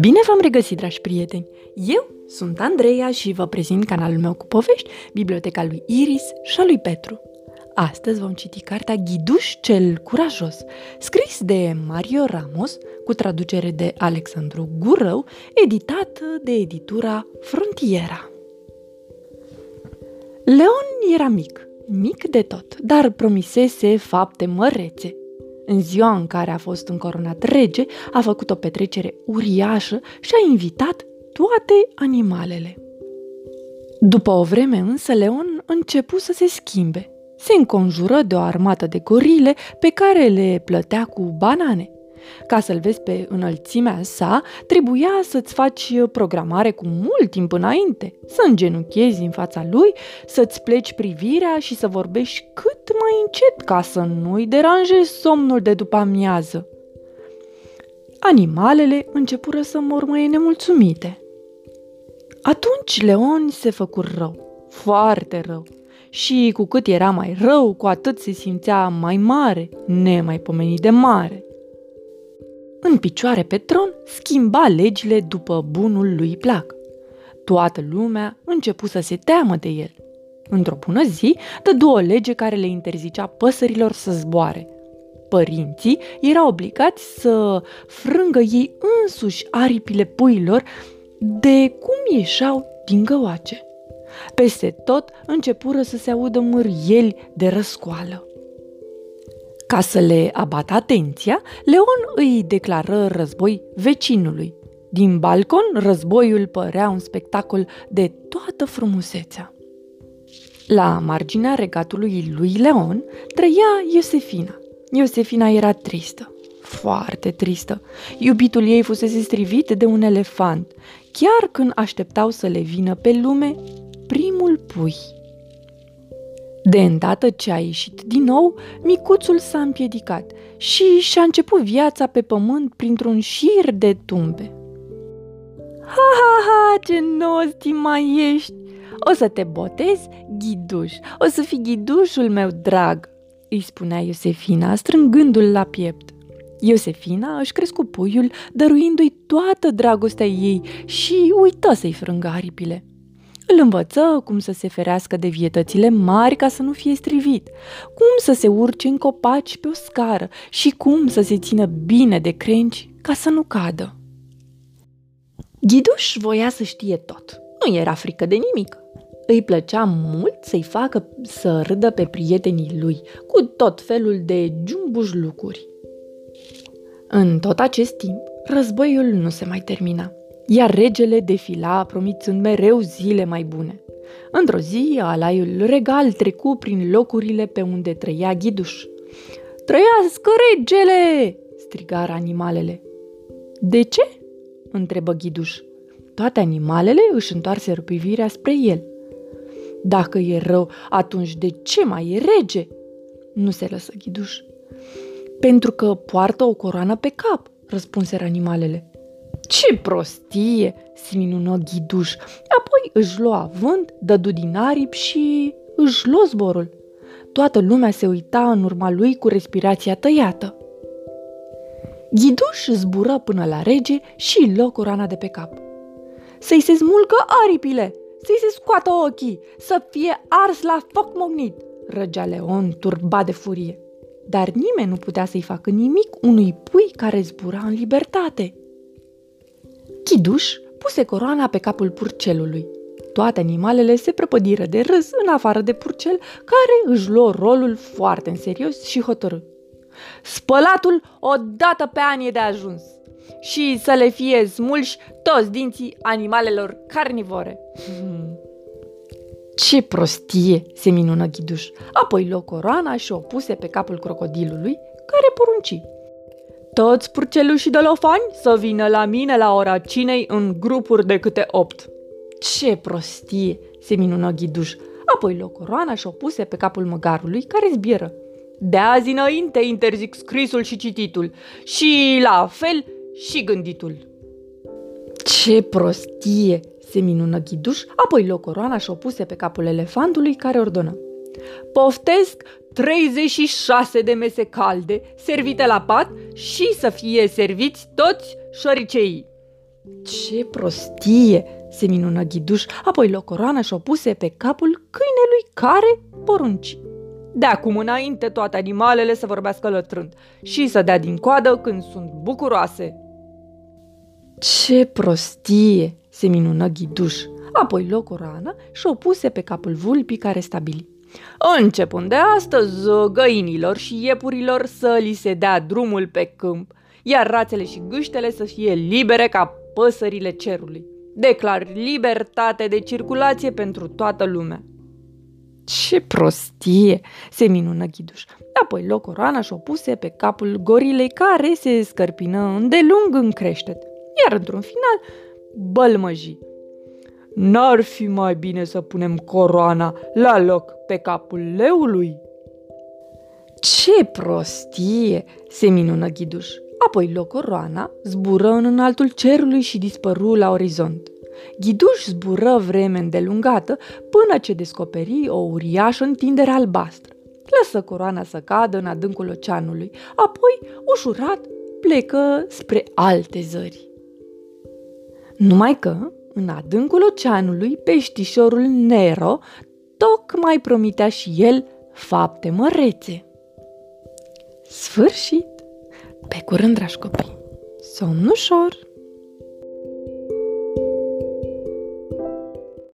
Bine v-am regăsit, dragi prieteni! Eu sunt Andreea și vă prezint canalul meu cu povești, Biblioteca lui Iris și a lui Petru. Astăzi vom citi cartea Ghiduș cel curajos, scris de Mario Ramos, cu traducere de Alexandru Gurău, editat de editura Frontiera. Leon era mic, mic de tot, dar promisese fapte mărețe. În ziua în care a fost încoronat rege, a făcut o petrecere uriașă și a invitat toate animalele. După o vreme însă, Leon începu să se schimbe. Se înconjură de o armată de gorile pe care le plătea cu banane. Ca să-l vezi pe înălțimea sa, trebuia să-ți faci programare cu mult timp înainte, să îngenunchezi în fața lui, să-ți pleci privirea și să vorbești cât mai încet ca să nu-i deranjezi somnul de după amiază. Animalele începură să mormăie nemulțumite. Atunci Leon se făcu rău, foarte rău. Și cu cât era mai rău, cu atât se simțea mai mare, nemaipomenit de mare. În picioare pe tron, schimba legile după bunul lui plac. Toată lumea începu să se teamă de el. Într-o bună zi, dădu o lege care le interzicea păsărilor să zboare. Părinții erau obligați să frângă ei însuși aripile puilor de cum ieșeau din găoace. Peste tot începură să se audă mârieli de răscoală. Ca să le abată atenția, Leon îi declară război vecinului. Din balcon, războiul părea un spectacol de toată frumusețea. La marginea regatului lui Leon trăia Iosefina. Iosefina era tristă, foarte tristă. Iubitul ei fusese strivit de un elefant, chiar când așteptau să le vină pe lume primul pui. De îndată ce a ieșit din nou, micuțul s-a împiedicat și și-a început viața pe pământ printr-un șir de tumbe. Ha, ha, ha, ce nosti mai ești! O să te botezi, ghiduș, o să fii ghidușul meu drag, îi spunea Iosefina, strângându-l la piept. Iosefina își crescu puiul, dăruindu-i toată dragostea ei și uită să-i frângă aripile. Îl învăță cum să se ferească de vietățile mari ca să nu fie strivit, cum să se urce în copaci pe o scară și cum să se țină bine de crengi ca să nu cadă. Ghiduș voia să știe tot. Nu era frică de nimic. Îi plăcea mult să-i facă să râdă pe prietenii lui cu tot felul de jumbuș lucruri. În tot acest timp, războiul nu se mai termina iar regele defila promițând mereu zile mai bune. Într-o zi, alaiul regal trecu prin locurile pe unde trăia Ghiduș. Trăiască regele!" strigară animalele. De ce?" întrebă Ghiduș. Toate animalele își întoarseră privirea spre el. Dacă e rău, atunci de ce mai e rege?" Nu se lăsă Ghiduș. Pentru că poartă o coroană pe cap, răspunseră animalele. Ce prostie!" se minună ghiduș. Apoi își lua vânt, dădu din aripi și își lua zborul. Toată lumea se uita în urma lui cu respirația tăiată. Ghiduș zbură până la rege și luă coroana de pe cap. Să-i se smulgă aripile, să-i se scoată ochii, să fie ars la foc mognit, răgea Leon turbat de furie. Dar nimeni nu putea să-i facă nimic unui pui care zbura în libertate. Chiduș puse coroana pe capul purcelului. Toate animalele se prăpădiră de râs în afară de purcel, care își luă rolul foarte în serios și hotărâ. Spălatul o dată pe ani e de ajuns și să le fie smulși toți dinții animalelor carnivore. Hmm. Ce prostie, se minună Ghiduș. Apoi luă coroana și o puse pe capul crocodilului, care porunci. Toți purcelușii de lofani să vină la mine la ora cinei în grupuri de câte opt. Ce prostie, se minună ghiduș. Apoi luă coroana și o puse pe capul măgarului care zbieră. De azi înainte interzic scrisul și cititul și la fel și gânditul. Ce prostie, se minună ghiduș, apoi luă coroana și o puse pe capul elefantului care ordonă. Poftesc 36 de mese calde servite la pat și să fie serviți toți șoriceii. Ce prostie! se minună Ghiduș, apoi locoroana și-o puse pe capul câinelui care porunci. De acum înainte toate animalele să vorbească lătrând și să dea din coadă când sunt bucuroase. Ce prostie! se minună Ghiduș, apoi locoroana și-o puse pe capul vulpii care stabili. Începând de astăzi, găinilor și iepurilor să li se dea drumul pe câmp, iar rațele și gâștele să fie libere ca păsările cerului. Declar libertate de circulație pentru toată lumea. Ce prostie! se minună Ghiduș. Apoi locoroana și-o puse pe capul gorilei care se scărpină îndelung în creștet. Iar într-un final, bălmăji. N-ar fi mai bine să punem coroana la loc pe capul leului? Ce prostie! se minună Ghiduș. Apoi locoroana zbură în înaltul cerului și dispăru la orizont. Ghiduș zbură vreme îndelungată până ce descoperi o uriașă întindere albastră. Lăsă coroana să cadă în adâncul oceanului, apoi, ușurat, plecă spre alte zări. Numai că, în adâncul oceanului, peștișorul Nero tocmai promitea și el fapte mărețe. Sfârșit! Pe curând, dragi copii! Somn ușor!